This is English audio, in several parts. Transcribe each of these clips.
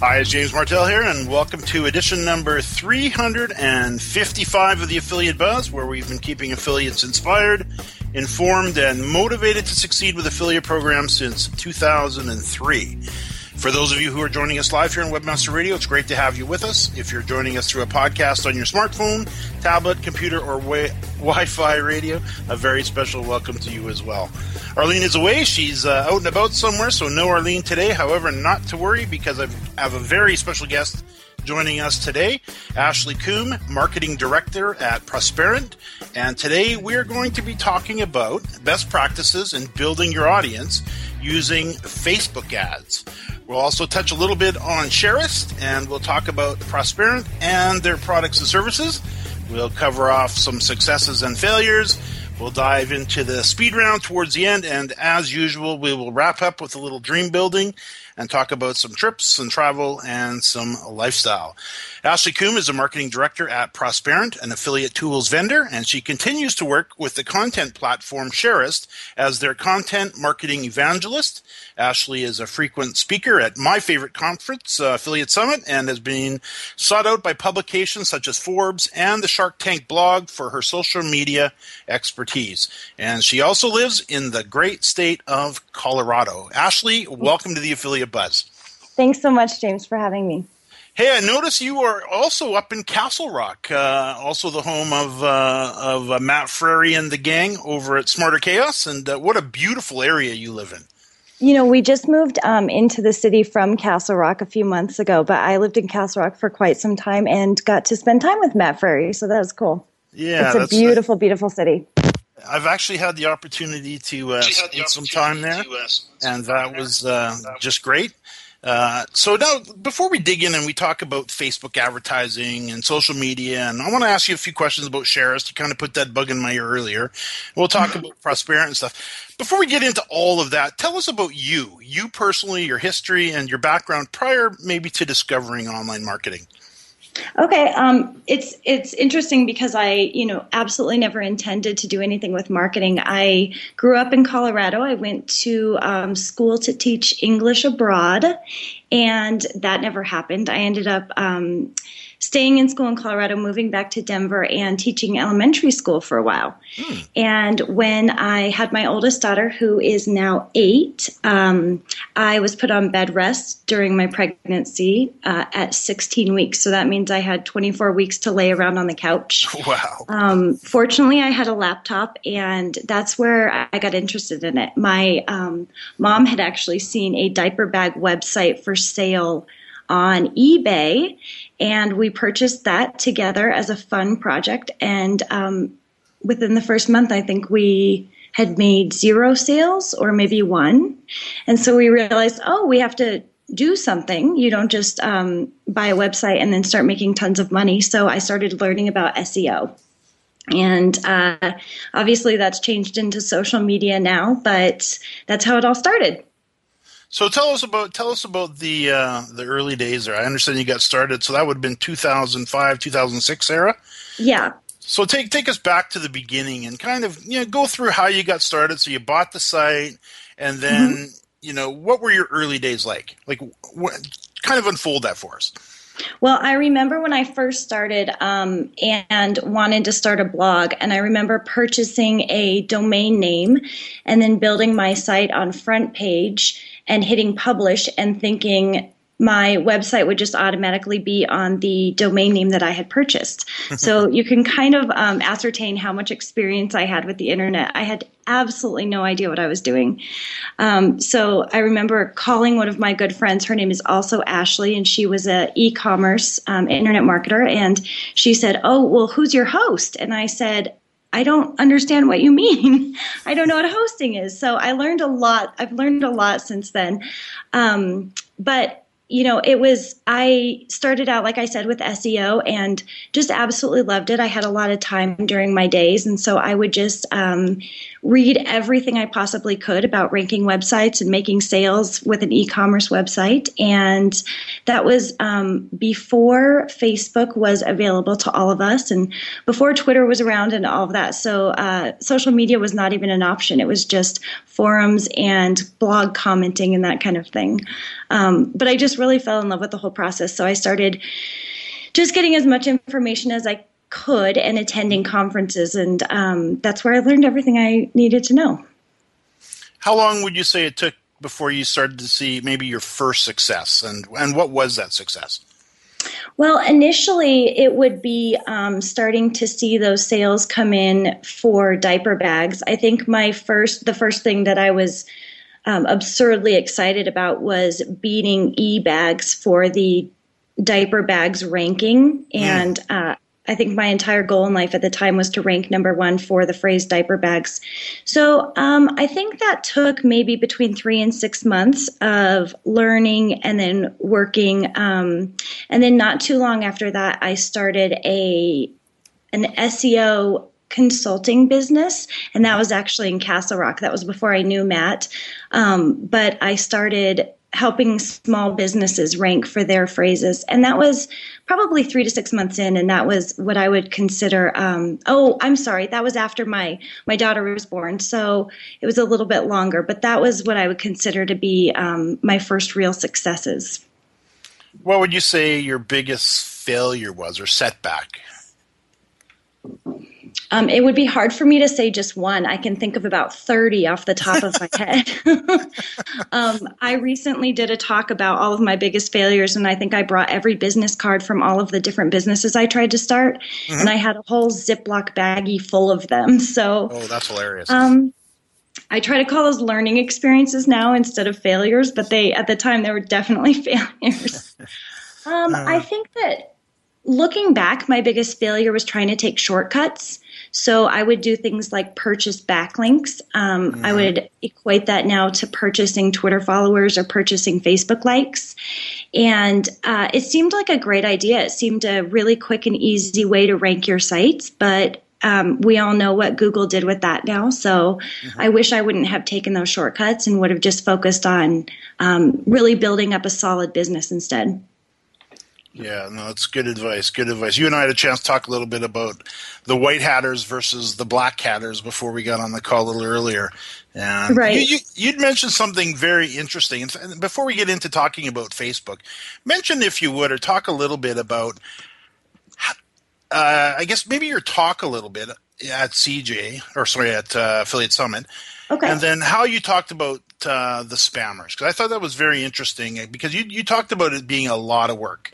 Hi, it's James Martell here, and welcome to edition number 355 of the Affiliate Buzz, where we've been keeping affiliates inspired, informed, and motivated to succeed with affiliate programs since 2003. For those of you who are joining us live here on Webmaster Radio, it's great to have you with us. If you're joining us through a podcast on your smartphone, tablet, computer, or Wi Fi radio, a very special welcome to you as well. Arlene is away. She's uh, out and about somewhere, so no Arlene today. However, not to worry because I have a very special guest joining us today, Ashley Coombe, Marketing Director at Prosperent. And today we're going to be talking about best practices in building your audience using Facebook ads. We'll also touch a little bit on Shareist, and we'll talk about Prosperent and their products and services. We'll cover off some successes and failures. We'll dive into the speed round towards the end, and as usual, we will wrap up with a little dream building and talk about some trips and travel and some lifestyle. Ashley Coombe is a marketing director at Prosperent, an affiliate tools vendor, and she continues to work with the content platform Shareist as their content marketing evangelist. Ashley is a frequent speaker at my favorite conference, uh, Affiliate Summit, and has been sought out by publications such as Forbes and the Shark Tank blog for her social media expertise. And she also lives in the great state of Colorado. Ashley, welcome to the Affiliate Buzz. Thanks so much, James, for having me. Hey, I notice you are also up in Castle Rock, uh, also the home of uh, of uh, Matt Frary and the gang over at Smarter Chaos, and uh, what a beautiful area you live in. You know, we just moved um, into the city from Castle Rock a few months ago, but I lived in Castle Rock for quite some time and got to spend time with Matt Frary, so that was cool. Yeah, it's a beautiful, beautiful city. I've actually had the opportunity to uh, spend some time there, uh, and that was uh, just great. Uh, so now, before we dig in and we talk about Facebook advertising and social media, and I want to ask you a few questions about Shareist. to kind of put that bug in my ear earlier. We'll talk about Prosperent and stuff. Before we get into all of that, tell us about you, you personally, your history, and your background prior maybe to discovering online marketing. Okay, um, it's it's interesting because I, you know, absolutely never intended to do anything with marketing. I grew up in Colorado. I went to um, school to teach English abroad, and that never happened. I ended up um, staying in school in Colorado, moving back to Denver, and teaching elementary school for a while. Hmm. And when I had my oldest daughter, who is now eight, um, I was put on bed rest during my pregnancy uh, at 16 weeks. So that means I had 24 weeks to lay around on the couch. Wow. Um, fortunately, I had a laptop, and that's where I got interested in it. My um, mom had actually seen a diaper bag website for sale on eBay, and we purchased that together as a fun project. And um, within the first month, I think we had made zero sales or maybe one. And so we realized, oh, we have to do something. You don't just um, buy a website and then start making tons of money. So I started learning about SEO. And uh, obviously, that's changed into social media now, but that's how it all started. So tell us about tell us about the uh, the early days there. I understand you got started, so that would have been 2005, 2006 era. Yeah. So take take us back to the beginning and kind of you know go through how you got started. So you bought the site, and then mm-hmm. you know what were your early days like? Like what, kind of unfold that for us. Well, I remember when I first started um, and wanted to start a blog, and I remember purchasing a domain name and then building my site on front page and hitting publish and thinking my website would just automatically be on the domain name that I had purchased. so you can kind of um, ascertain how much experience I had with the internet. I had absolutely no idea what I was doing. Um, so I remember calling one of my good friends. Her name is also Ashley, and she was a e-commerce um, internet marketer. And she said, "Oh, well, who's your host?" And I said, I don't understand what you mean. I don't know what hosting is. So I learned a lot. I've learned a lot since then. Um, but you know, it was, I started out, like I said, with SEO and just absolutely loved it. I had a lot of time during my days. And so I would just um, read everything I possibly could about ranking websites and making sales with an e commerce website. And that was um, before Facebook was available to all of us and before Twitter was around and all of that. So uh, social media was not even an option. It was just forums and blog commenting and that kind of thing. Um, but I just really fell in love with the whole process. So I started just getting as much information as I could and attending conferences. And um, that's where I learned everything I needed to know. How long would you say it took before you started to see maybe your first success? And, and what was that success? Well, initially, it would be um, starting to see those sales come in for diaper bags. I think my first, the first thing that I was um, absurdly excited about was beating e bags for the diaper bags ranking. And uh, I think my entire goal in life at the time was to rank number one for the phrase diaper bags. So um, I think that took maybe between three and six months of learning and then working. Um, and then not too long after that, I started a an SEO consulting business, and that was actually in Castle Rock. That was before I knew Matt. Um, but I started helping small businesses rank for their phrases, and that was probably three to six months in, and that was what I would consider. Um, oh, I'm sorry, that was after my my daughter was born, so it was a little bit longer. But that was what I would consider to be um, my first real successes. What would you say your biggest failure was or setback? Um, it would be hard for me to say just one. I can think of about 30 off the top of my head. um, I recently did a talk about all of my biggest failures, and I think I brought every business card from all of the different businesses I tried to start, mm-hmm. and I had a whole Ziploc baggie full of them. So, oh, that's hilarious. Um, I try to call those learning experiences now instead of failures, but they at the time they were definitely failures. um, uh, I think that looking back, my biggest failure was trying to take shortcuts. So I would do things like purchase backlinks. Um, mm-hmm. I would equate that now to purchasing Twitter followers or purchasing Facebook likes. And uh, it seemed like a great idea. It seemed a really quick and easy way to rank your sites, but um, we all know what Google did with that now. So mm-hmm. I wish I wouldn't have taken those shortcuts and would have just focused on um, really building up a solid business instead. Yeah, no, it's good advice. Good advice. You and I had a chance to talk a little bit about the white hatters versus the black hatters before we got on the call a little earlier. And right. you, you, would mentioned something very interesting. And before we get into talking about Facebook, mention if you would, or talk a little bit about, uh, I guess maybe your talk a little bit at CJ, or sorry, at uh, Affiliate Summit. Okay. And then how you talked about uh, the spammers, because I thought that was very interesting because you, you talked about it being a lot of work.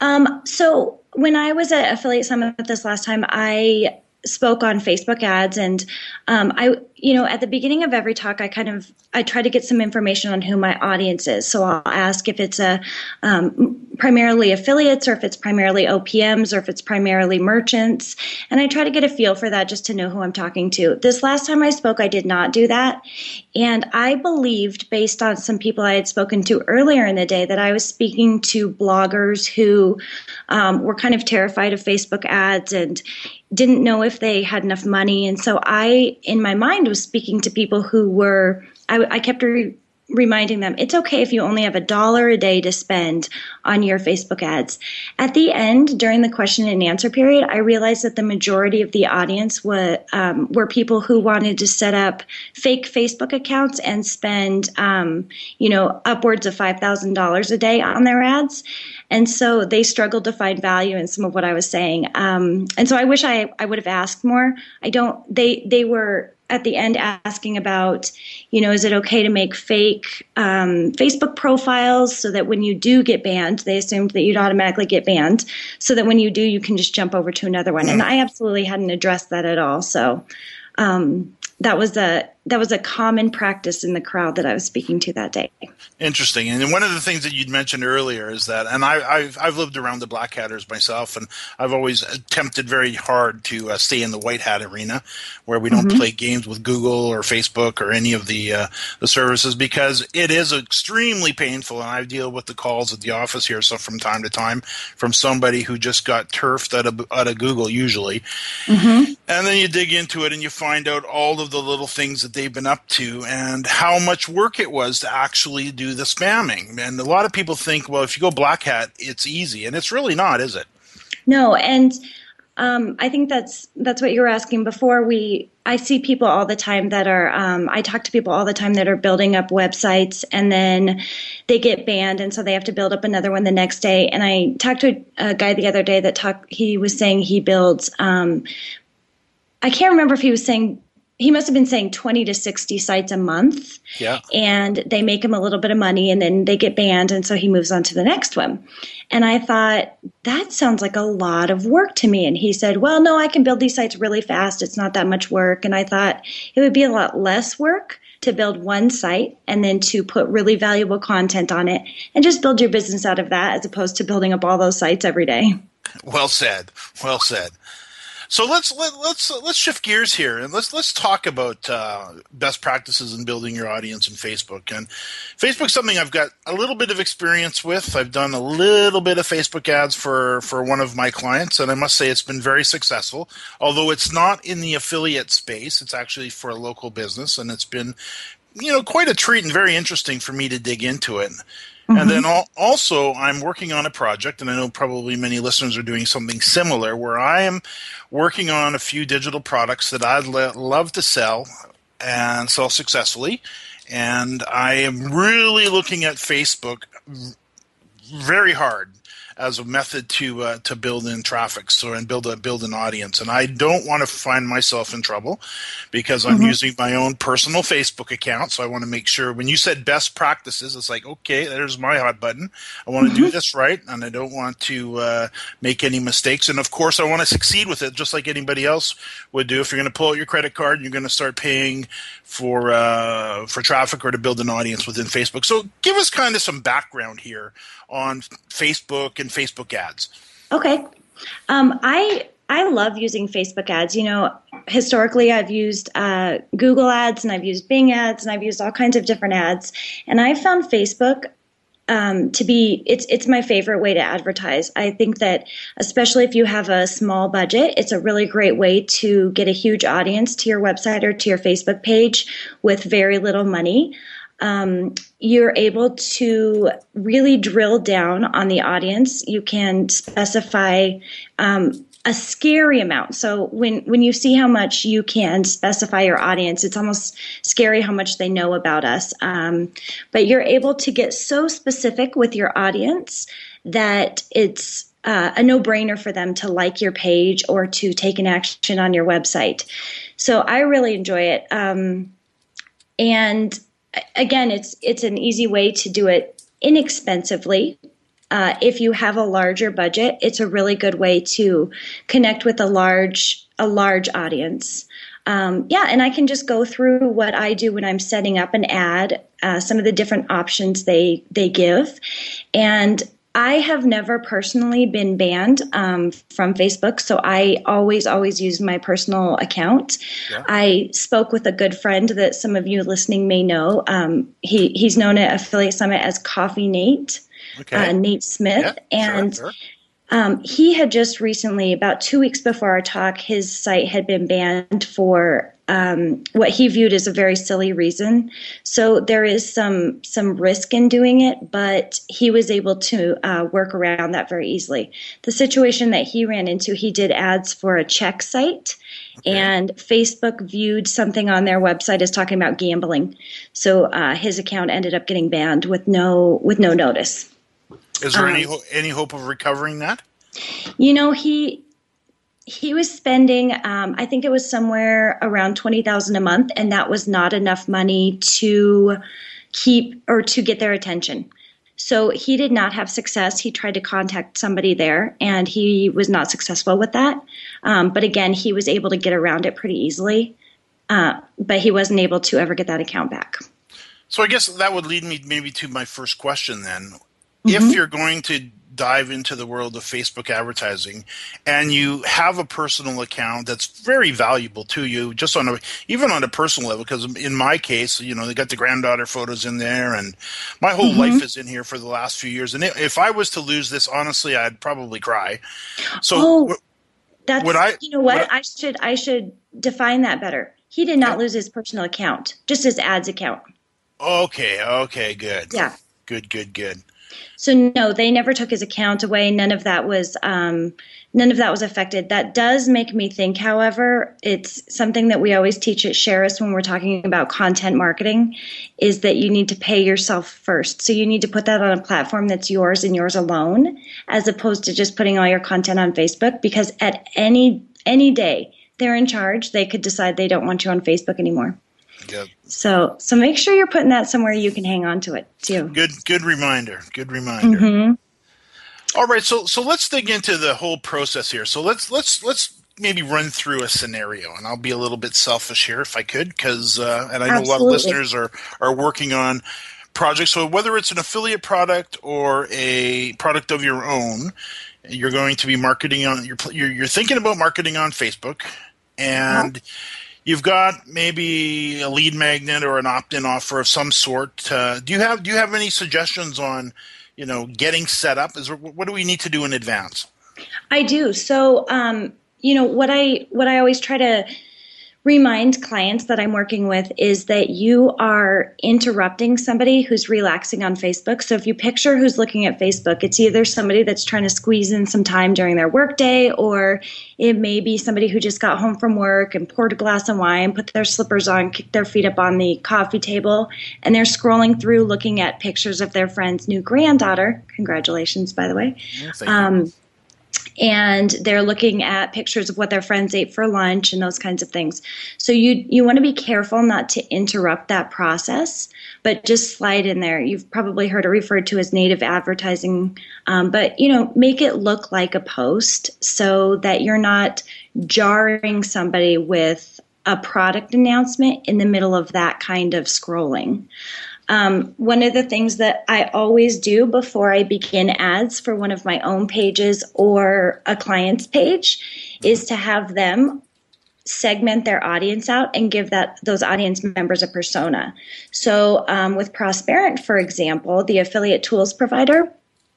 Um, so when I was at Affiliate Summit this last time, I spoke on Facebook ads and um, I you know at the beginning of every talk I kind of I try to get some information on who my audience is. So I'll ask if it's a um, primarily affiliates or if it's primarily OPMs or if it's primarily merchants. And I try to get a feel for that just to know who I'm talking to. This last time I spoke I did not do that. And I believed based on some people I had spoken to earlier in the day that I was speaking to bloggers who um, were kind of terrified of Facebook ads and didn't know if they had enough money. And so I, in my mind, was speaking to people who were, I, I kept re- reminding them it's okay if you only have a dollar a day to spend on your Facebook ads. At the end, during the question and answer period, I realized that the majority of the audience were, um, were people who wanted to set up fake Facebook accounts and spend, um, you know, upwards of $5,000 a day on their ads. And so they struggled to find value in some of what I was saying. Um, and so I wish I, I would have asked more. I don't, they, they were, at the end asking about, you know, is it okay to make fake um, Facebook profiles so that when you do get banned, they assumed that you'd automatically get banned, so that when you do, you can just jump over to another one. And I absolutely hadn't addressed that at all. So um, that was a that was a common practice in the crowd that I was speaking to that day. Interesting. And one of the things that you'd mentioned earlier is that, and I, have I've lived around the black hatters myself, and I've always attempted very hard to uh, stay in the white hat arena, where we don't mm-hmm. play games with Google or Facebook or any of the uh, the services because it is extremely painful. And I deal with the calls at the office here, so from time to time, from somebody who just got turfed out of out of Google, usually, mm-hmm. and then you dig into it and you find out all of the little things that that they've been up to and how much work it was to actually do the spamming. And a lot of people think, well, if you go black hat, it's easy, and it's really not, is it? No, and um, I think that's that's what you were asking before. We I see people all the time that are um, I talk to people all the time that are building up websites and then they get banned and so they have to build up another one the next day. And I talked to a, guy the other day that talked. He was saying he builds. Um, I can't remember if he was saying he must have been saying 20 to 60 sites a month. Yeah. And they make him a little bit of money and then they get banned. And so he moves on to the next one. And I thought, that sounds like a lot of work to me. And he said, well, no, I can build these sites really fast. It's not that much work. And I thought it would be a lot less work to build one site and then to put really valuable content on it and just build your business out of that as opposed to building up all those sites every day. Well said. Well said. So let's let, let's let's shift gears here and let's let's talk about uh, best practices in building your audience in Facebook. And Facebook's something I've got a little bit of experience with. I've done a little bit of Facebook ads for for one of my clients, and I must say it's been very successful. Although it's not in the affiliate space, it's actually for a local business, and it's been you know quite a treat and very interesting for me to dig into it. Mm-hmm. And then al- also, I'm working on a project, and I know probably many listeners are doing something similar, where I am working on a few digital products that I'd le- love to sell and sell successfully. And I am really looking at Facebook very hard as a method to uh, to build in traffic so and build a build an audience. And i don't want to find myself in trouble because i'm mm-hmm. using my own personal facebook account so i want to make sure when you said best practices it's like okay there's my hot button. I want to mm-hmm. do this right and i don't want to uh, make any mistakes. And of course i want to succeed with it just like anybody else would do. If you're going to pull out your credit card and you're going to start paying for uh, for traffic or to build an audience within facebook. So give us kind of some background here on Facebook and Facebook ads? Okay. Um, I I love using Facebook ads. You know, historically, I've used uh, Google ads and I've used Bing ads and I've used all kinds of different ads. And I found Facebook um, to be it's it's my favorite way to advertise. I think that especially if you have a small budget, it's a really great way to get a huge audience to your website or to your Facebook page with very little money um, you're able to really drill down on the audience. You can specify um, a scary amount. So when when you see how much you can specify your audience, it's almost scary how much they know about us. Um, but you're able to get so specific with your audience that it's uh, a no brainer for them to like your page or to take an action on your website. So I really enjoy it. Um, and again, it's it's an easy way to do it inexpensively. Uh, if you have a larger budget, it's a really good way to connect with a large a large audience. Um, yeah, and I can just go through what I do when I'm setting up an ad, uh, some of the different options they they give, and I have never personally been banned um, from Facebook, so I always, always use my personal account. Yeah. I spoke with a good friend that some of you listening may know. Um, he he's known at Affiliate Summit as Coffee Nate, okay. uh, Nate Smith, yeah, and sure, sure. Um, he had just recently, about two weeks before our talk, his site had been banned for um, what he viewed as a very silly reason. So there is some some risk in doing it, but he was able to uh, work around that very easily. The situation that he ran into, he did ads for a check site. Okay. And Facebook viewed something on their website as talking about gambling, so uh, his account ended up getting banned with no with no notice. Is there um, any any hope of recovering that? You know, he he was spending um, i think it was somewhere around 20000 a month and that was not enough money to keep or to get their attention. So he did not have success. He tried to contact somebody there and he was not successful with that. Um, but again he was able to get around it pretty easily uh, but he wasn't able to ever get that account back. So i guess that would lead me maybe to my first question then. Mm-hmm. if you're going to dive into the world of Facebook advertising and you have a personal account that's very valuable to you just on a even on a personal level because in my case you know they got the granddaughter photos in there and my whole mm-hmm. life is in here for the last few years. And if I was to lose this honestly I'd probably cry. So oh, that's would I you know what? I, I should I should define that better. He did not lose his personal account just his ads account. Okay okay good. Yeah. Good good good so no, they never took his account away. None of that was um, none of that was affected. That does make me think, however, it's something that we always teach at Shareist when we're talking about content marketing, is that you need to pay yourself first. So you need to put that on a platform that's yours and yours alone, as opposed to just putting all your content on Facebook. Because at any any day they're in charge, they could decide they don't want you on Facebook anymore. Yep. So so make sure you're putting that somewhere you can hang on to it too. Good good reminder. Good reminder. Mm-hmm. All right, so so let's dig into the whole process here. So let's let's let's maybe run through a scenario, and I'll be a little bit selfish here if I could, because uh, and I know Absolutely. a lot of listeners are are working on projects. So whether it's an affiliate product or a product of your own, you're going to be marketing on. You're you're, you're thinking about marketing on Facebook, and. Uh-huh you've got maybe a lead magnet or an opt-in offer of some sort. Uh, do you have do you have any suggestions on you know getting set up? Is what do we need to do in advance? I do. So um, you know what I what I always try to remind clients that I'm working with is that you are interrupting somebody who's relaxing on Facebook. So if you picture who's looking at Facebook, it's either somebody that's trying to squeeze in some time during their workday, or it may be somebody who just got home from work and poured a glass of wine, put their slippers on, kicked their feet up on the coffee table, and they're scrolling through looking at pictures of their friend's new granddaughter. Congratulations, by the way. um, and they're looking at pictures of what their friends ate for lunch and those kinds of things. So you you want to be careful not to interrupt that process, but just slide in there. You've probably heard it referred to as native advertising, um, but you know make it look like a post so that you're not jarring somebody with a product announcement in the middle of that kind of scrolling. Um, one of the things that I always do before I begin ads for one of my own pages or a client's page is to have them segment their audience out and give that those audience members a persona. So um, with Prosperent, for example, the affiliate tools provider,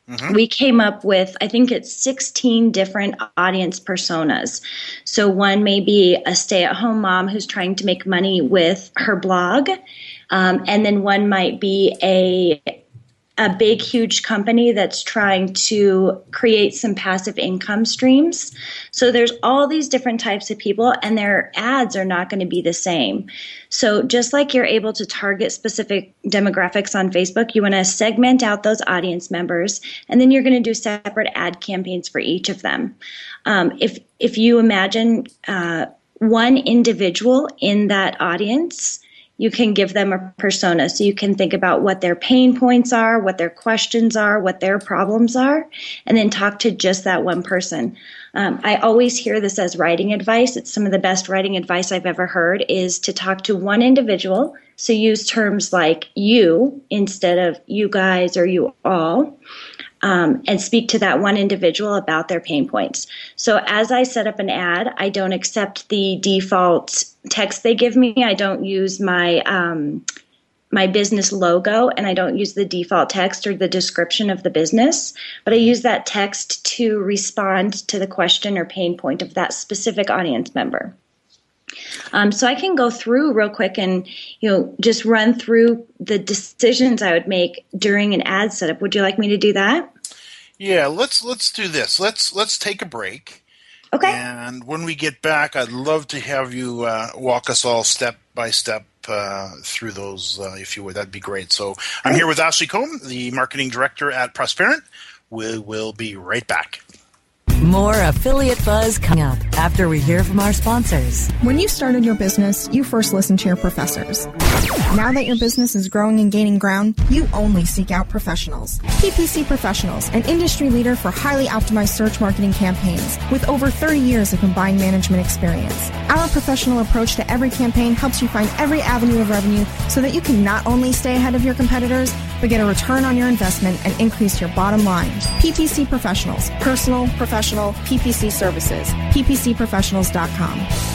Mm-hmm. We came up with, I think it's 16 different audience personas. So, one may be a stay at home mom who's trying to make money with her blog. Um, and then one might be a a big, huge company that's trying to create some passive income streams. So there's all these different types of people, and their ads are not going to be the same. So just like you're able to target specific demographics on Facebook, you want to segment out those audience members, and then you're going to do separate ad campaigns for each of them. Um, if if you imagine uh, one individual in that audience you can give them a persona. So you can think about what their pain points are, what their questions are, what their problems are, and then talk to just that one person. Um, I always hear this as writing advice. It's some of the best writing advice I've ever heard is to talk to one individual. So use terms like you instead of you guys or you all um, and speak to that one individual about their pain points. So as I set up an ad, I don't accept the default text they give me. I don't use my um, my business logo and I don't use the default text or the description of the business, but I use that text to respond to the question or pain point of that specific audience member. Um, so I can go through real quick and you know just run through the decisions I would make during an ad setup. Would you like me to do that? Yeah, let's let's do this. Let's let's take a break. Okay. And when we get back, I'd love to have you uh, walk us all step by step uh, through those, uh, if you would. That'd be great. So I'm here with Ashley Coombe, the marketing director at Prosperent. We will be right back. More affiliate buzz coming up after we hear from our sponsors. When you started your business, you first listened to your professors. Now that your business is growing and gaining ground, you only seek out professionals. PPC Professionals, an industry leader for highly optimized search marketing campaigns with over 30 years of combined management experience. Our professional approach to every campaign helps you find every avenue of revenue so that you can not only stay ahead of your competitors, but get a return on your investment and increase your bottom line. PPC Professionals, personal, professional, PPC services. PPCprofessionals.com.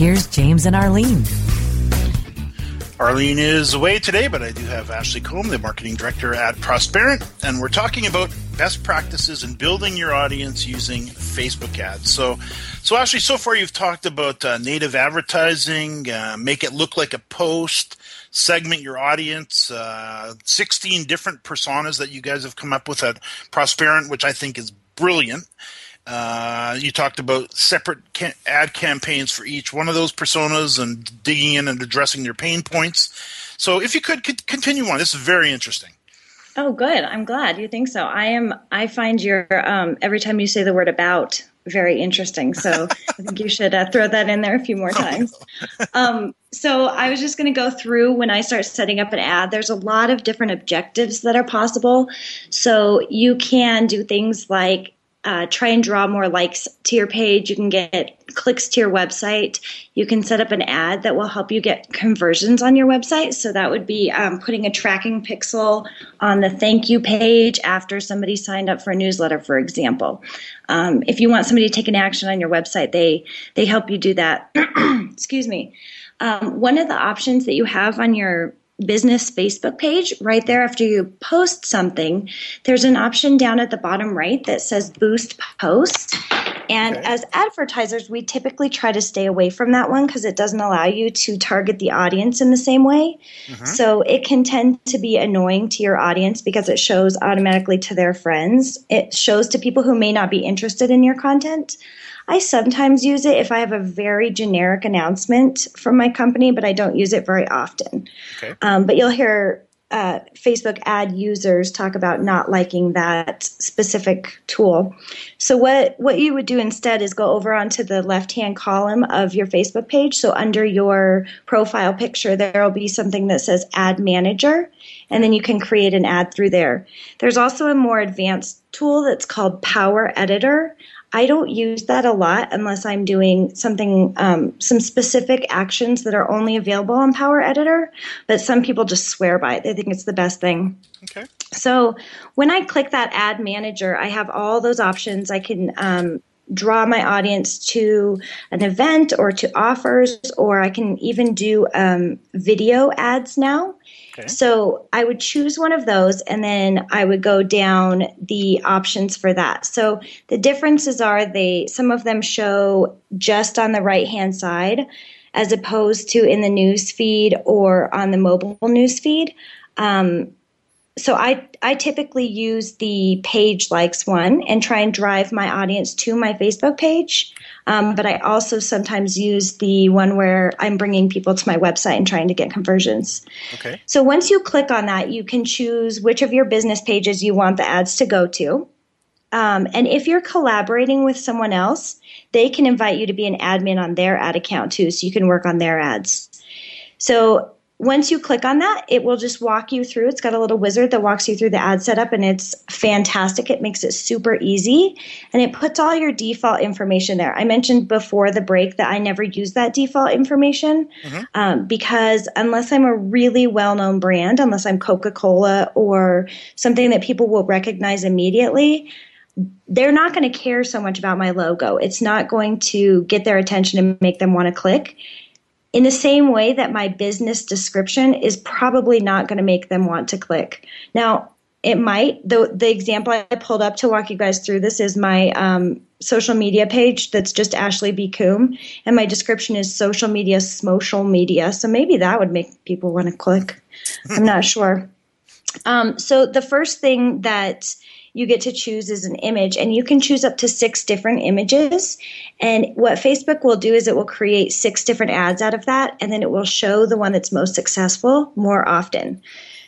Here's James and Arlene. Arlene is away today, but I do have Ashley Coombe, the marketing director at Prosperent, and we're talking about best practices in building your audience using Facebook ads. So, so Ashley, so far you've talked about uh, native advertising, uh, make it look like a post, segment your audience, uh, 16 different personas that you guys have come up with at Prosperent, which I think is brilliant. Uh, you talked about separate ad campaigns for each one of those personas and digging in and addressing their pain points. So, if you could, could continue on, this is very interesting. Oh, good. I'm glad you think so. I am. I find your um, every time you say the word about very interesting. So I think you should uh, throw that in there a few more times. Um, so I was just going to go through when I start setting up an ad. There's a lot of different objectives that are possible. So you can do things like uh, try and draw more likes to your page. You can get clicks to your website. You can set up an ad that will help you get conversions on your website. So that would be um, putting a tracking pixel on the thank you page after somebody signed up for a newsletter, for example. Um, if you want somebody to take an action on your website, they they help you do that. Excuse me. Um, one of the options that you have on your business Facebook page, right there after you post something, there's an option down at the bottom right that says boost post. And okay. as advertisers, we typically try to stay away from that one because it doesn't allow you to target the audience in the same way. Mm-hmm. So it can tend to be annoying to your audience because it shows automatically to their friends. It shows to people who may not be interested in your content. I sometimes use it if I have a very generic announcement from my company, but I don't use it very often. Okay. Um, but you'll hear uh, Facebook ad users talk about not liking that specific tool. So what what you would do instead is go over onto the left hand column of your Facebook page. So under your profile picture, there will be something that says Ad Manager, and then you can create an ad through there. There's also a more advanced tool that's called Power Editor. I don't use that a lot unless I'm doing something, um, some specific actions that are only available on Power Editor. But some people just swear by it; they think it's the best thing. Okay. So when I click that Ad Manager, I have all those options. I can um, draw my audience to an event or to offers, or I can even do um, video ads now. Okay. So I would choose one of those and then I would go down the options for that. So the differences are they some of them show just on the right hand side as opposed to in the news feed or on the mobile news feed. Um, so I, I typically use the page likes one and try and drive my audience to my Facebook page. Um, but I also sometimes use the one where I'm bringing people to my website and trying to get conversions. Okay. So once you click on that, you can choose which of your business pages you want the ads to go to. Um, and if you're collaborating with someone else, they can invite you to be an admin on their ad account too, so you can work on their ads. So once you click on that, it will just walk you through. It's got a little wizard that walks you through the ad setup, and it's fantastic. It makes it super easy, and it puts all your default information there. I mentioned before the break that I never use that default information mm-hmm. um, because unless I'm a really well known brand, unless I'm Coca Cola or something that people will recognize immediately, they're not going to care so much about my logo. It's not going to get their attention and make them want to click in the same way that my business description is probably not going to make them want to click. Now, it might. The, the example I pulled up to walk you guys through this is my um, social media page that's just Ashley B. Coombe, and my description is social media, social media. So maybe that would make people want to click. I'm not sure. Um, so the first thing that you get to choose as an image and you can choose up to six different images. And what facebook will do is it will create six different ads out of that and then it will show the one that's most successful more often.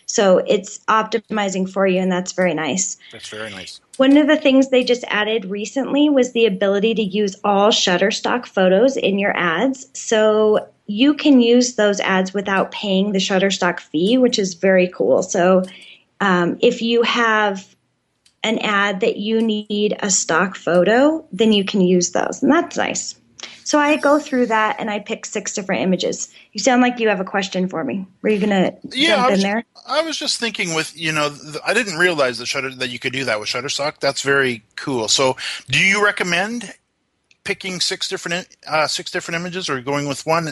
So it's optimizing for you and that's very nice. That's very nice. One of the things they just added recently was the ability to use all shutterstock photos in your ads. So you can use those ads without paying the shutterstock fee which is very cool. So um, if you have an ad that you need a stock photo, then you can use those. And that's nice. So I go through that and I pick six different images. You sound like you have a question for me. Were you going to yeah, jump was, in there? I was just thinking with, you know, the, I didn't realize that Shutter that you could do that with Shutterstock. That's very cool. So, do you recommend picking six different uh, six different images or going with one?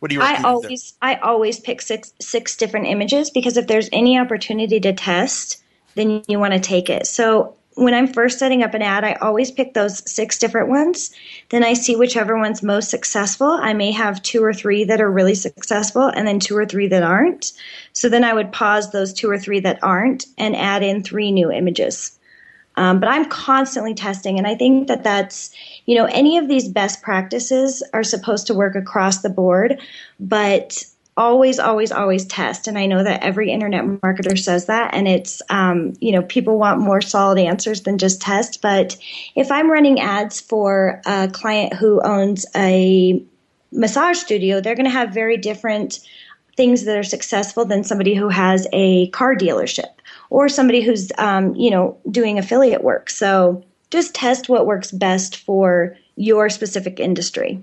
What do you I always there? I always pick six six different images because if there's any opportunity to test, then you want to take it. So when I'm first setting up an ad, I always pick those six different ones. Then I see whichever one's most successful. I may have two or three that are really successful and then two or three that aren't. So then I would pause those two or three that aren't and add in three new images. Um, but I'm constantly testing, and I think that that's, you know, any of these best practices are supposed to work across the board, but always, always, always test. And I know that every internet marketer says that. And it's, um, you know, people want more solid answers than just test. But if I'm running ads for a client who owns a massage studio, they're going to have very different things that are successful than somebody who has a car dealership or somebody who's, um, you know, doing affiliate work. So just test what works best for your specific industry.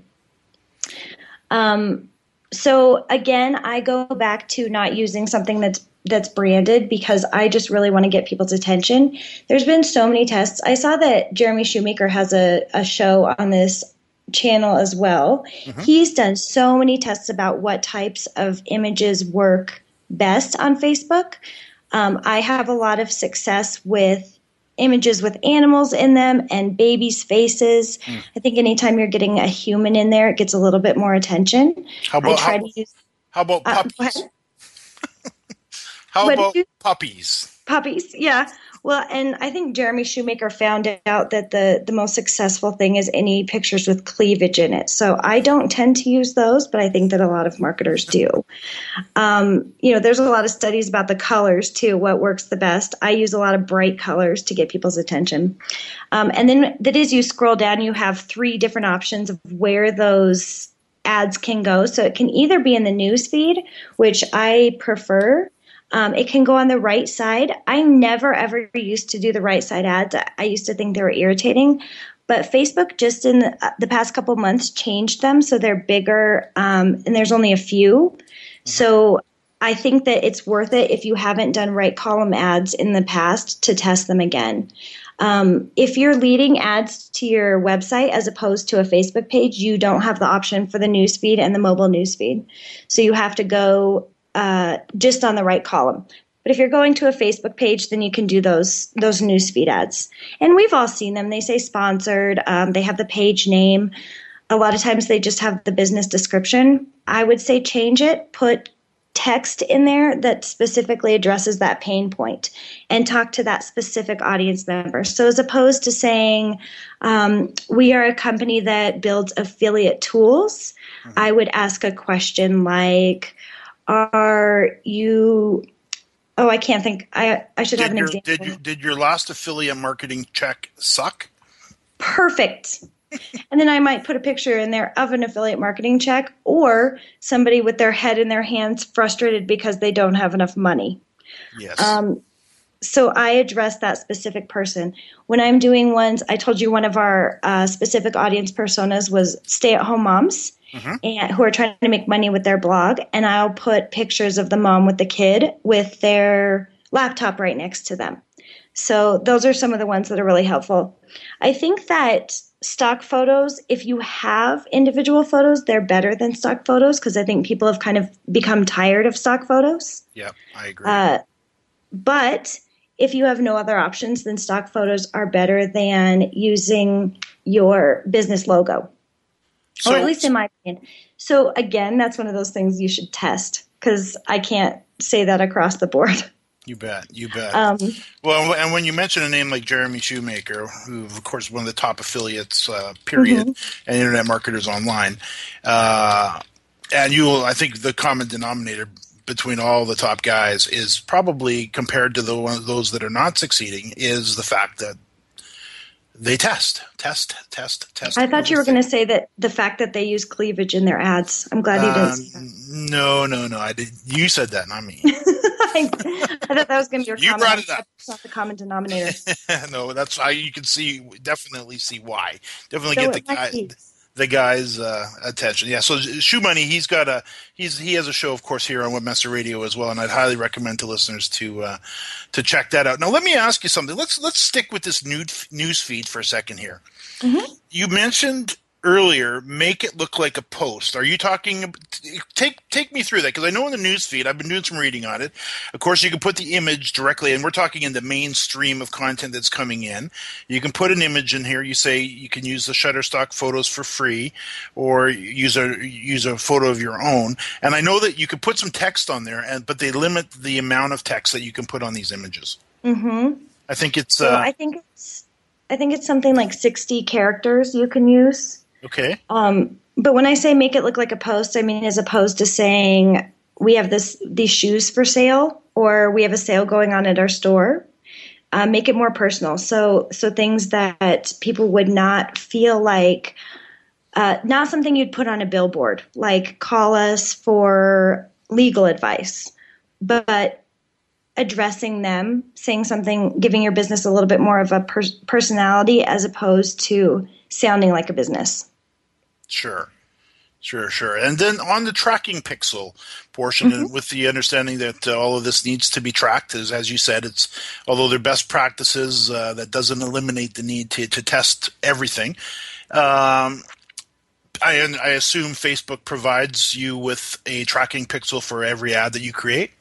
Um, so again, I go back to not using something that's that's branded because I just really want to get people's attention. There's been so many tests. I saw that Jeremy Shoemaker has a, a show on this channel as well. Mm-hmm. He's done so many tests about what types of images work best on Facebook. Um, I have a lot of success with images with animals in them and babies' faces. Mm. I think anytime you're getting a human in there, it gets a little bit more attention. How about, how, use, how, about uh, puppies? Uh, how about puppies? Puppies, yeah. Well, and I think Jeremy Shoemaker found out that the, the most successful thing is any pictures with cleavage in it. So I don't tend to use those, but I think that a lot of marketers do. Um, you know, there's a lot of studies about the colors too, what works the best. I use a lot of bright colors to get people's attention. Um, and then that is you scroll down, you have three different options of where those ads can go. So it can either be in the news feed, which I prefer um, it can go on the right side. I never ever used to do the right side ads. I used to think they were irritating, but Facebook just in the, uh, the past couple months changed them so they're bigger um, and there's only a few. Mm-hmm. So I think that it's worth it if you haven't done right column ads in the past to test them again. Um, if you're leading ads to your website as opposed to a Facebook page, you don't have the option for the newsfeed and the mobile newsfeed. So you have to go uh, just on the right column. But if you're going to a Facebook page, then you can do those those newsfeed ads. And we've all seen them. They say sponsored. Um, they have the page name. A lot of times they just have the business description. I would say change it. Put text in there that specifically addresses that pain point and talk to that specific audience member. So, as opposed to saying, um, we are a company that builds affiliate tools, mm-hmm. I would ask a question like, Are you Oh, I can't think. I I should did have an your, example. Did, you, did your last affiliate marketing check suck? Perfect. and then I might put a picture in there of an affiliate marketing check or somebody with their head in their hands, frustrated because they don't have enough money. Yes. Um, so I address that specific person. When I'm doing ones, I told you one of our uh, specific audience personas was stay-at-home moms mm-hmm. and who are trying to make money with their blog, and I'll put pictures of the mom with the kid with their laptop right next to them. So those are some of the ones that are really helpful. I think that stock photos, if you have individual photos, they're better than stock photos because I think people have kind of become tired of stock photos. Yeah, I agree. Uh, but if you have no other options, then stock photos are better than using your business logo. So, or at least in my opinion. So again, that's one of those things you should test because I can't say that across the board. You bet. You bet. Um, well, and when you mention a name like Jeremy Shoemaker, who, of course, is one of the top affiliates, uh, period, mm-hmm. and internet marketers online, uh, and you will, I think the common denominator between all the top guys is probably compared to the one, those that are not succeeding is the fact that they test, test, test, test. I thought you were going to say that the fact that they use cleavage in their ads. I'm glad you didn't. Um, no, no, no. I did. You said that, not me. I, thought that was going to be your. You comment. brought it up. It's not the common denominator. no, that's how you can see. Definitely see why. Definitely so get the guy the guy's uh, attention. Yeah, so ShoeMoney, he's got a he's he has a show, of course, here on Webmaster Radio as well, and I'd highly recommend to listeners to uh, to check that out. Now, let me ask you something. Let's let's stick with this nude news feed for a second here. Mm-hmm. You mentioned earlier, make it look like a post. Are you talking? Take take me through that because I know in the news feed I've been doing some reading on it. Of course, you can put the image directly, and we're talking in the mainstream of content that's coming in. You can put an image in here. You say you can use the Shutterstock photos for free, or use a use a photo of your own. And I know that you can put some text on there, and but they limit the amount of text that you can put on these images. Mm-hmm. I think it's. So uh, I think it's. I think it's something like sixty characters you can use. Okay. Um, but when I say make it look like a post, I mean as opposed to saying we have this these shoes for sale or we have a sale going on at our store. Uh, make it more personal. So so things that people would not feel like. Uh, not something you'd put on a billboard, like call us for legal advice, but addressing them, saying something, giving your business a little bit more of a per- personality as opposed to sounding like a business. Sure. Sure, sure. And then on the tracking pixel portion, mm-hmm. with the understanding that uh, all of this needs to be tracked, as, as you said, it's although they're best practices, uh, that doesn't eliminate the need to, to test everything. Um, I, I assume Facebook provides you with a tracking pixel for every ad that you create.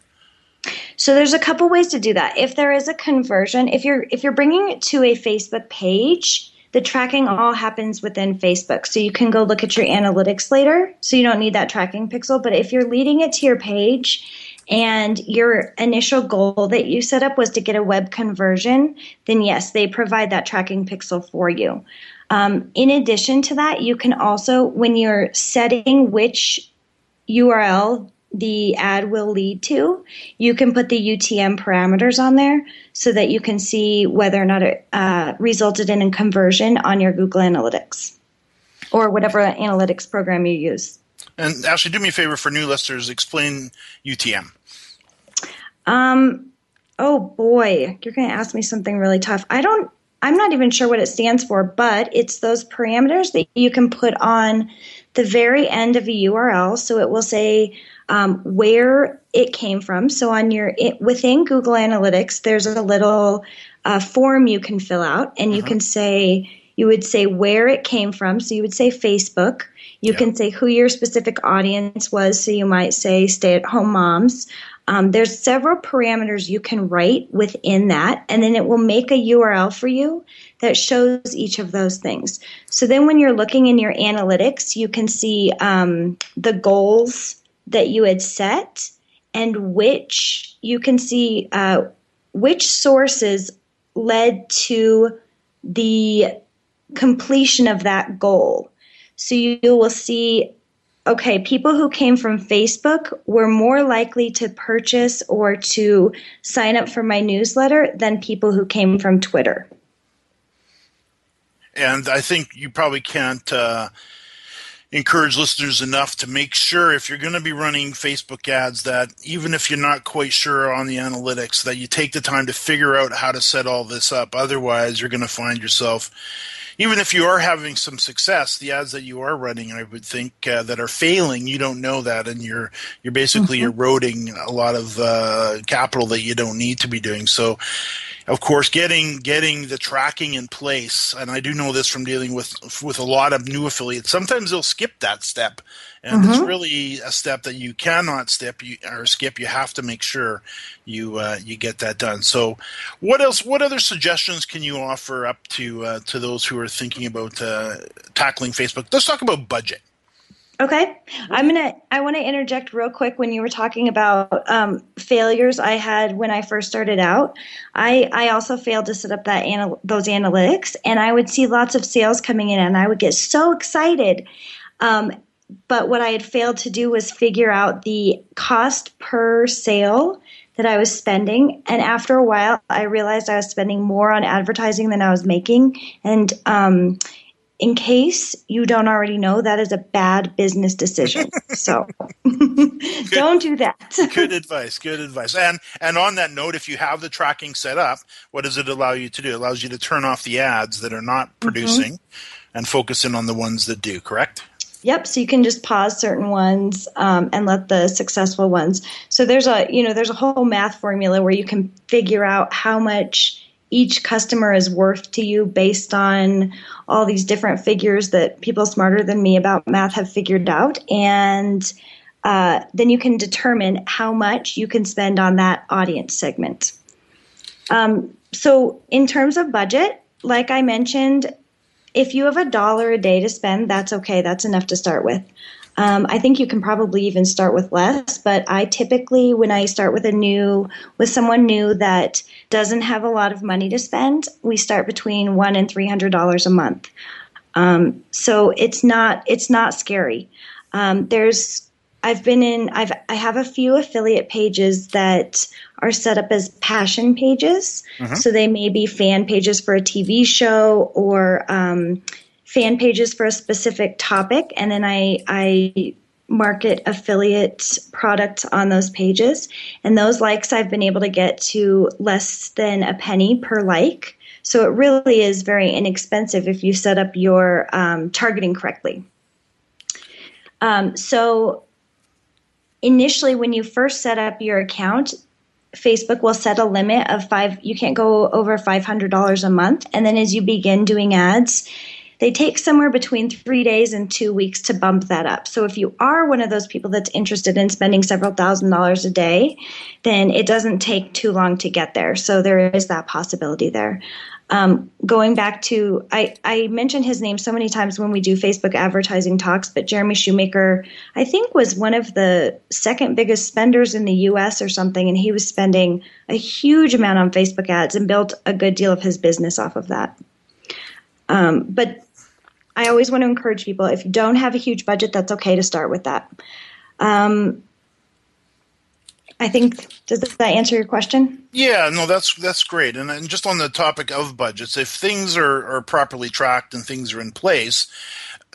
So there's a couple ways to do that. If there is a conversion, if you're if you're bringing it to a Facebook page, the tracking all happens within Facebook. So you can go look at your analytics later. So you don't need that tracking pixel. But if you're leading it to your page and your initial goal that you set up was to get a web conversion, then yes, they provide that tracking pixel for you. Um, in addition to that, you can also, when you're setting which URL the ad will lead to. You can put the UTM parameters on there so that you can see whether or not it uh, resulted in a conversion on your Google Analytics or whatever analytics program you use. And Ashley, do me a favor for new listeners, explain UTM. Um, oh boy, you're going to ask me something really tough. I don't, I'm not even sure what it stands for, but it's those parameters that you can put on the very end of a URL. So it will say, um, where it came from. So on your it, within Google Analytics, there's a little uh, form you can fill out, and you uh-huh. can say you would say where it came from. So you would say Facebook. You yeah. can say who your specific audience was. So you might say stay-at-home moms. Um, there's several parameters you can write within that, and then it will make a URL for you that shows each of those things. So then when you're looking in your analytics, you can see um, the goals that you had set and which you can see uh, which sources led to the completion of that goal. So you, will see okay, people who came from Facebook were more likely to purchase or to sign up for my newsletter than people who came from Twitter. And I think you probably can't uh, encourage listeners enough to make sure if you're going to be running Facebook ads that even if you're not quite sure on the analytics, that you take the time to figure out how to set all this up. Otherwise, you're going to find yourself even if you are having some success, the ads that you are running, I would think uh, that are failing, you don't know that, and you're you're basically mm-hmm. eroding a lot of uh, capital that you don't need to be doing. So, of course, getting getting the tracking in place, and I do know this from dealing with with a lot of new affiliates. Sometimes they'll skip that step, and mm-hmm. it's really a step that you cannot skip you, or skip. You have to make sure you uh, you get that done. So, what else? What other suggestions can you offer up to uh, to those who are thinking about uh, tackling Facebook? Let's talk about budget. Okay, I'm gonna. I want to interject real quick when you were talking about um, failures I had when I first started out. I I also failed to set up that anal- those analytics, and I would see lots of sales coming in, and I would get so excited. Um, but what I had failed to do was figure out the cost per sale that I was spending. And after a while, I realized I was spending more on advertising than I was making. And um, in case you don't already know, that is a bad business decision. So don't do that. good advice. Good advice. And and on that note, if you have the tracking set up, what does it allow you to do? It allows you to turn off the ads that are not mm-hmm. producing mm-hmm. and focus in on the ones that do. Correct? Yep. So you can just pause certain ones um, and let the successful ones. So there's a you know there's a whole math formula where you can figure out how much each customer is worth to you based on all these different figures that people smarter than me about math have figured out and. Uh, then you can determine how much you can spend on that audience segment. Um, so, in terms of budget, like I mentioned, if you have a dollar a day to spend, that's okay. That's enough to start with. Um, I think you can probably even start with less, but I typically, when I start with a new, with someone new that doesn't have a lot of money to spend, we start between one and three hundred dollars a month. Um, so it's not it's not scary. Um, there's I've been in I've I have a few affiliate pages that are set up as passion pages. Mm-hmm. So they may be fan pages for a TV show or um, fan pages for a specific topic, and then I I market affiliate products on those pages. And those likes I've been able to get to less than a penny per like. So it really is very inexpensive if you set up your um, targeting correctly. Um, so initially, when you first set up your account, Facebook will set a limit of five, you can't go over $500 a month. And then as you begin doing ads, they take somewhere between three days and two weeks to bump that up. So if you are one of those people that's interested in spending several thousand dollars a day, then it doesn't take too long to get there. So there is that possibility there. Um, going back to, I, I mentioned his name so many times when we do Facebook advertising talks, but Jeremy Shoemaker, I think, was one of the second biggest spenders in the US or something, and he was spending a huge amount on Facebook ads and built a good deal of his business off of that. Um, but I always want to encourage people if you don't have a huge budget, that's okay to start with that. Um, I think does that answer your question? Yeah, no, that's that's great. And, and just on the topic of budgets, if things are, are properly tracked and things are in place,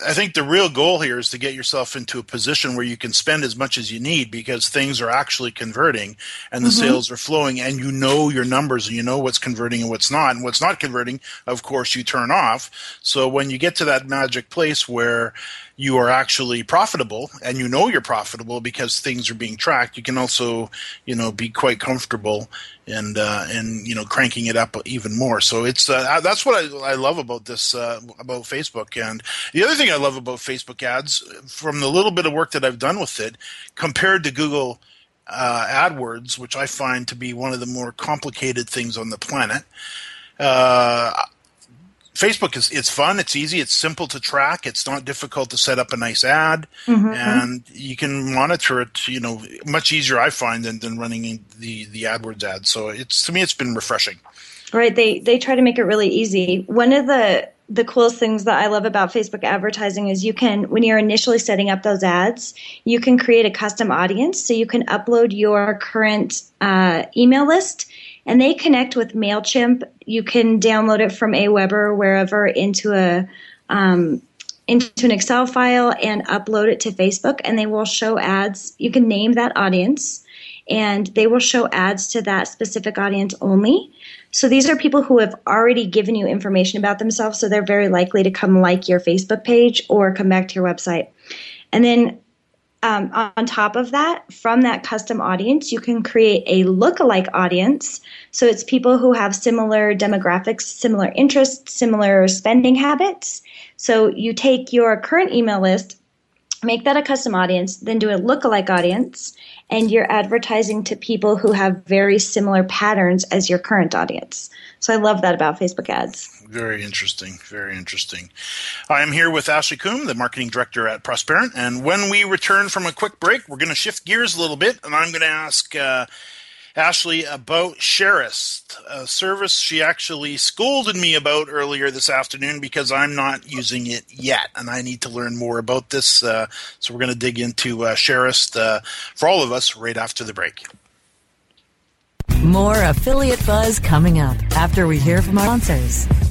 I think the real goal here is to get yourself into a position where you can spend as much as you need because things are actually converting and the mm-hmm. sales are flowing and you know your numbers and you know what's converting and what's not. And what's not converting, of course, you turn off. So when you get to that magic place where you are actually profitable and you know you're profitable because things are being tracked, you can also, you know, be quite comfortable and uh, and you know cranking it up even more. So it's uh, that's what I, I love about this uh, about Facebook. And the other thing I love about Facebook ads, from the little bit of work that I've done with it, compared to Google uh, AdWords, which I find to be one of the more complicated things on the planet. Facebook is it's fun, it's easy, it's simple to track, it's not difficult to set up a nice ad, and you can monitor it. You know, much easier I find than, than running the the AdWords ads. So it's to me, it's been refreshing. Right. They they try to make it really easy. One of the the coolest things that I love about Facebook advertising is you can when you're initially setting up those ads, you can create a custom audience. So you can upload your current uh, email list, and they connect with Mailchimp. You can download it from Aweber or wherever into a um, into an Excel file and upload it to Facebook, and they will show ads. You can name that audience, and they will show ads to that specific audience only. So these are people who have already given you information about themselves, so they're very likely to come like your Facebook page or come back to your website. And then um, on top of that, from that custom audience, you can create a lookalike audience. So it's people who have similar demographics, similar interests, similar spending habits. So you take your current email list, make that a custom audience, then do a lookalike audience, and you're advertising to people who have very similar patterns as your current audience. So I love that about Facebook ads. Very interesting. Very interesting. I am here with Ashley Coombe, the marketing director at Prosperent. And when we return from a quick break, we're going to shift gears a little bit, and I'm going to ask uh, Ashley about Shareist, a service she actually scolded me about earlier this afternoon because I'm not using it yet, and I need to learn more about this. Uh, so we're going to dig into uh, uh, for all of us right after the break. More affiliate buzz coming up after we hear from our sponsors.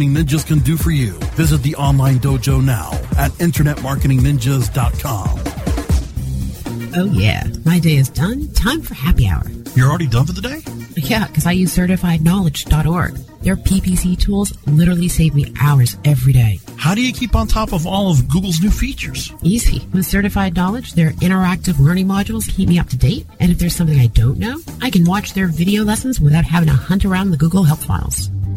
Ninjas can do for you. Visit the online dojo now at InternetMarketingNinjas.com. Oh, yeah. My day is done. Time for happy hour. You're already done for the day? Yeah, because I use CertifiedKnowledge.org. Their PPC tools literally save me hours every day. How do you keep on top of all of Google's new features? Easy. With Certified Knowledge, their interactive learning modules keep me up to date. And if there's something I don't know, I can watch their video lessons without having to hunt around the Google Help files.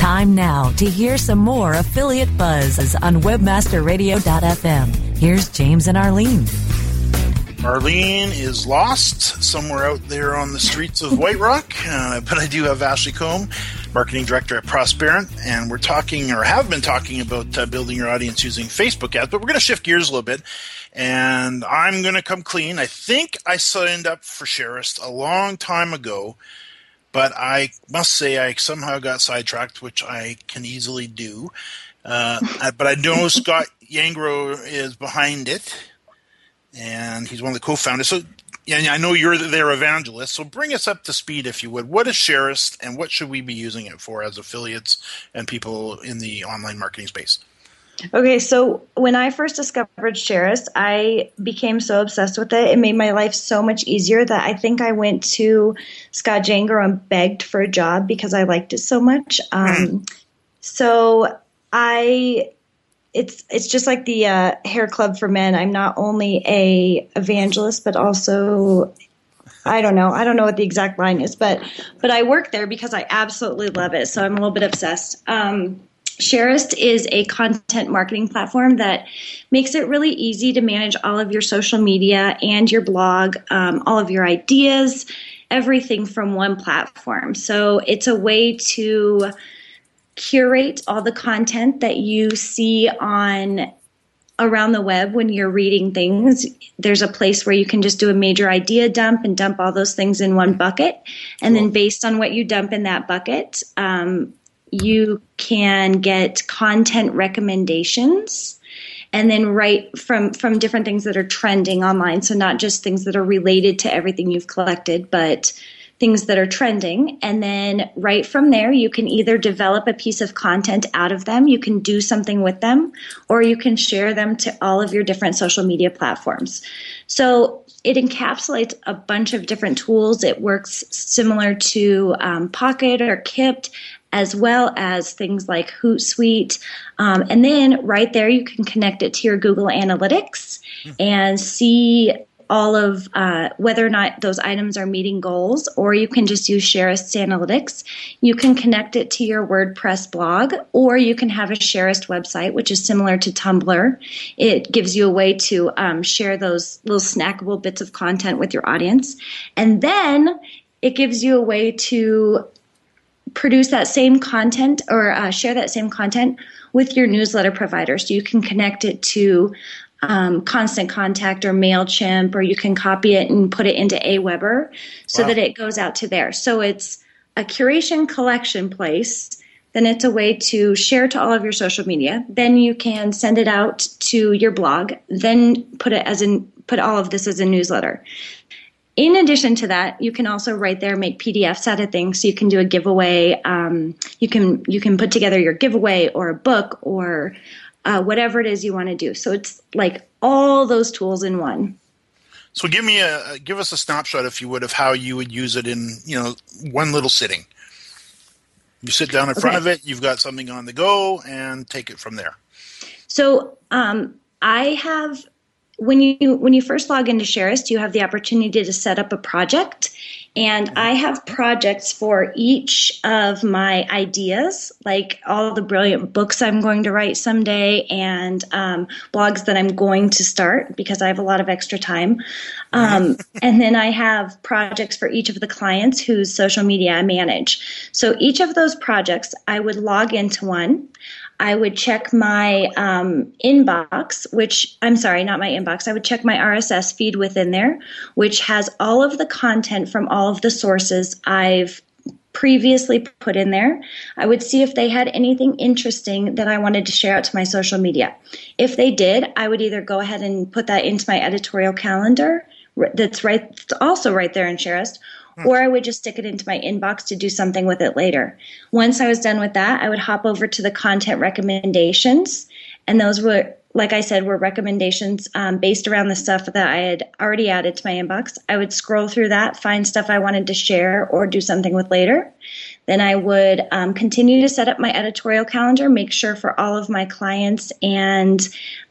Time now to hear some more affiliate buzz on webmasterradio.fm. Here's James and Arlene. Arlene is lost somewhere out there on the streets of White Rock, uh, but I do have Ashley Coombe, marketing director at Prosperent, and we're talking or have been talking about uh, building your audience using Facebook ads. But we're going to shift gears a little bit, and I'm going to come clean. I think I signed up for Shareist a long time ago, but I must say I somehow got sidetracked, which I can easily do. Uh, but I know Scott Jangro is behind it and he's one of the co-founders. So, yeah, I know you're their evangelist. So, bring us up to speed, if you would. What is Shareist, and what should we be using it for as affiliates and people in the online marketing space? Okay, so when I first discovered Shareist, I became so obsessed with it. It made my life so much easier that I think I went to Scott Jangro and begged for a job because I liked it so much. Um, so I it's it's just like the uh, hair club for men. I'm not only a evangelist, but also I don't know. I don't know what the exact line is, but but I work there because I absolutely love it. So I'm a little bit obsessed. Um, Shareist is a content marketing platform that makes it really easy to manage all of your social media and your blog, um, all of your ideas, everything from one platform. So it's a way to curate all the content that you see on around the web when you're reading things there's a place where you can just do a major idea dump and dump all those things in one bucket and cool. then based on what you dump in that bucket um, you can get content recommendations and then write from from different things that are trending online so not just things that are related to everything you've collected but things that are trending. And then right from there, you can either develop a piece of content out of them, you can do something with them, or you can share them to all of your different social media platforms. So it encapsulates a bunch of different tools. It works similar to um, Pocket or Kippt, as well as things like Hootsuite. Um, and then right there, you can connect it to your Google Analytics and see all of uh, whether or not those items are meeting goals, or you can just use Shareist Analytics. You can connect it to your WordPress blog, or you can have a Shareist website, which is similar to Tumblr. It gives you a way to um, share those little snackable bits of content with your audience. And then it gives you a way to produce that same content or uh, share that same content with your newsletter provider. So you can connect it to um, Constant Contact or MailChimp, or you can copy it and put it into Aweber so wow. that it goes out to there. So it's a curation collection place. Then it's a way to share to all of your social media. Then you can send it out to your blog. Then put it as in put all of this as a newsletter. In addition to that, you can also right there make PDFs out of things. So you can do a giveaway. Um, you can you can put together your giveaway or a book or uh, whatever it is you want to do. So it's like all those tools in one. So give me a give us a snapshot, if you would, of how you would use it in you know one little sitting. You sit down in front of it, you've got something on the go, and take it from there. So um, I have when you when you first log into Shareist, you have the opportunity to set up a project, and I have projects for each of my ideas, like all the brilliant books I'm going to write someday and um, blogs that I'm going to start because I have a lot of extra time. Um, and then I have projects for each of the clients whose social media I manage. So each of those projects, I would log into one. I would check my um, inbox, which I'm sorry, not my inbox. I would check my RSS feed within there, which has all of the content from all of the sources I've previously put in there. I would see if they had anything interesting that I wanted to share out to my social media. If they did, I would either go ahead and put that into my editorial calendar that's right also right there in Shareist. Or I would just stick it into my inbox to do something with it later. Once I was done with that, I would hop over to the content recommendations. And those were, like I said, were recommendations um, based around the stuff that I had already added to my inbox. I would scroll through that, find stuff I wanted to share or do something with later. Then I would um, continue to set up my editorial calendar, make sure for all of my clients and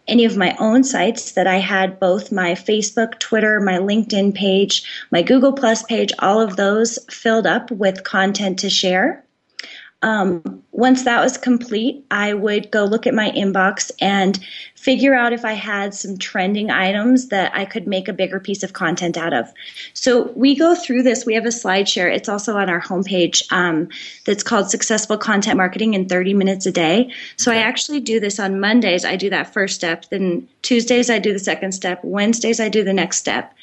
any of my own sites that I had both my Facebook, Twitter, my LinkedIn page, my Google Plus page, all of those filled up with content to share. Um, once that was complete, I would go look at my inbox and figure out if I had some trending items that I could make a bigger piece of content out of. So we go through this. We have a slide share. It's also on our homepage um, that's called Successful Content Marketing in 30 Minutes a Day. So I actually do this on Mondays. I do that first step. Then Tuesdays, I do the second step. Wednesdays, I do the next step.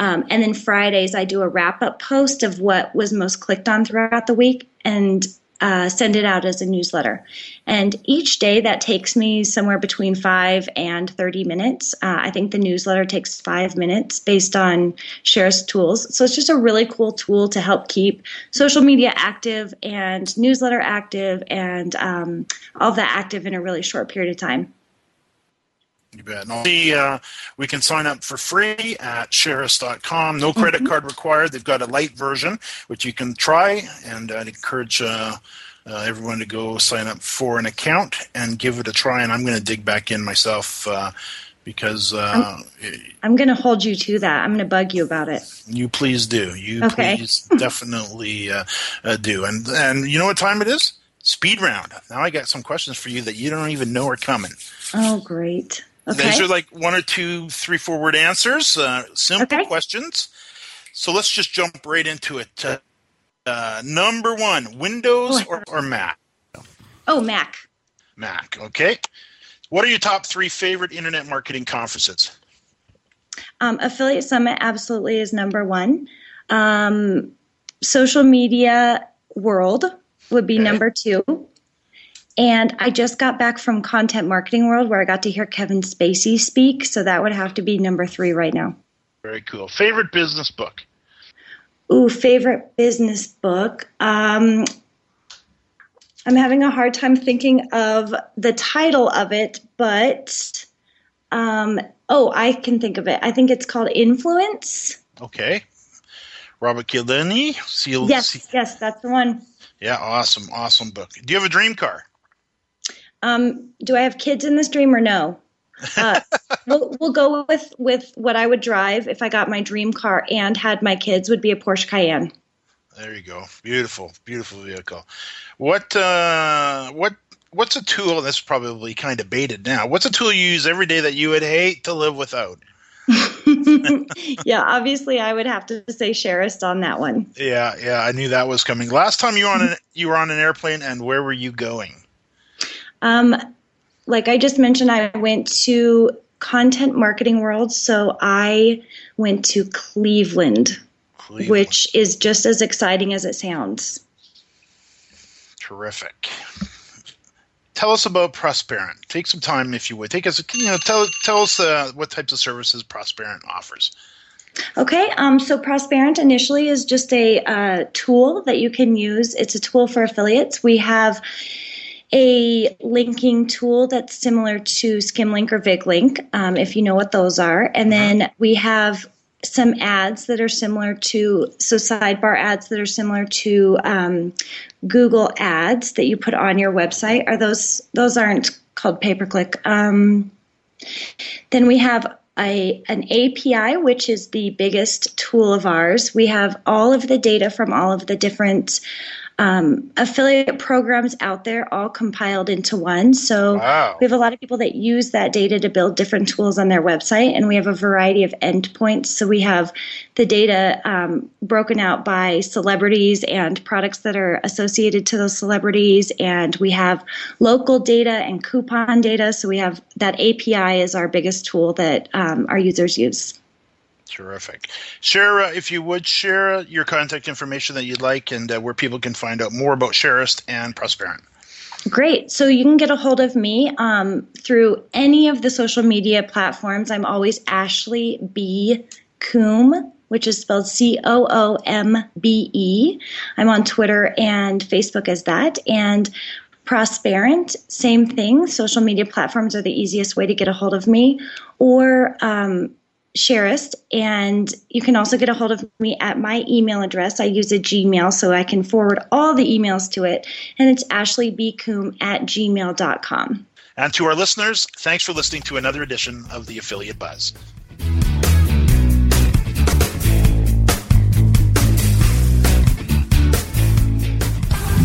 Um, and then Fridays, I do a wrap up post of what was most clicked on throughout the week. And uh, send it out as a newsletter. And each day that takes me somewhere between five and 30 minutes. Uh, I think the newsletter takes five minutes based on Shareist tools. So it's just a really cool tool to help keep social media active and newsletter active and um, all that active in a really short period of time. You bet. And uh, we can sign up for free at shareist.com. No credit mm-hmm. card required. They've got a light version, which you can try, and I'd encourage uh, uh, everyone to go sign up for an account and give it a try. And I'm going to dig back in myself uh, because uh, I'm, I'm going to hold you to that. I'm going to bug you about it. You please do. You okay. please definitely uh, do. And and you know what time it is? Speed round. Now I got some questions for you that you don't even know are coming. Oh, great. Okay. These are like one or two, three, four word answers, uh, simple Okay. questions. So let's just jump right into it. Uh, uh, number one, Windows Oh, or, or Mac? Oh, Mac. Mac, okay. What are your top three favorite internet marketing conferences? Um, Affiliate Summit absolutely is number one. Um, social media world would be number two. And I just got back from Content Marketing World where I got to hear Kevin Spacey speak. So that would have to be number three right now. Very cool. Favorite business book? Ooh, favorite business book. Um, I'm having a hard time thinking of the title of it, but um, oh, I can think of it. I think it's called Influence. Okay. Robert. Seal, Yes, yes, that's the one. Yeah, awesome, awesome book. Do you have a dream car? Um, do I have kids in this dream or no? Uh, we'll, we'll go with with what I would drive if I got my dream car and had my kids would be a Porsche Cayenne. There you go. Beautiful, beautiful vehicle. What uh, what what's a tool that's probably kind of baited now? What's a tool you use every day that you would hate to live without? yeah, obviously I would have to say Shareist on that one. Yeah, yeah, I knew that was coming. Last time you were on an you were on an airplane, and where were you going? Um, like I just mentioned, I went to Content Marketing World, so I went to Cleveland, Cleveland. which is just as exciting as it sounds. Terrific. Tell us about Prosperent. Take some time, if you would. Take us, you know, tell tell us uh, what types of services Prosperent offers. Okay, um, so Prosperent initially is just a uh, tool that you can use. It's a tool for affiliates. We have a linking tool that's similar to Skimlink or VigLink, um, if you know what those are. And then we have some ads that are similar to, so sidebar ads that are similar to um, Google ads that you put on your website. Are those, those aren't called pay per click. Um, then we have a, an API, which is the biggest tool of ours. We have all of the data from all of the different um, affiliate programs out there, all compiled into one. So Wow. we have a lot of people that use that data to build different tools on their website, and we have a variety of endpoints. So we have the data um, broken out by celebrities and products that are associated to those celebrities, and we have local data and coupon data. So we have that API is our biggest tool that um, our users use. Terrific. Share, if you would, share your contact information that you'd like and uh, where people can find out more about Shareist and Prosperent. Great. So you can get a hold of me um, through any of the social media platforms. I'm always Ashley B. Coombe, which is spelled C O O M B E. I'm on Twitter and Facebook as that. And Prosperent, same thing. Social media platforms are the easiest way to get a hold of me. Or um, Shareist, and you can also get a hold of me at my email address. I use a Gmail, so I can forward all the emails to it, and it's ashleybcoombe at gmail.com. And to our listeners, thanks for listening to another edition of the Affiliate Buzz.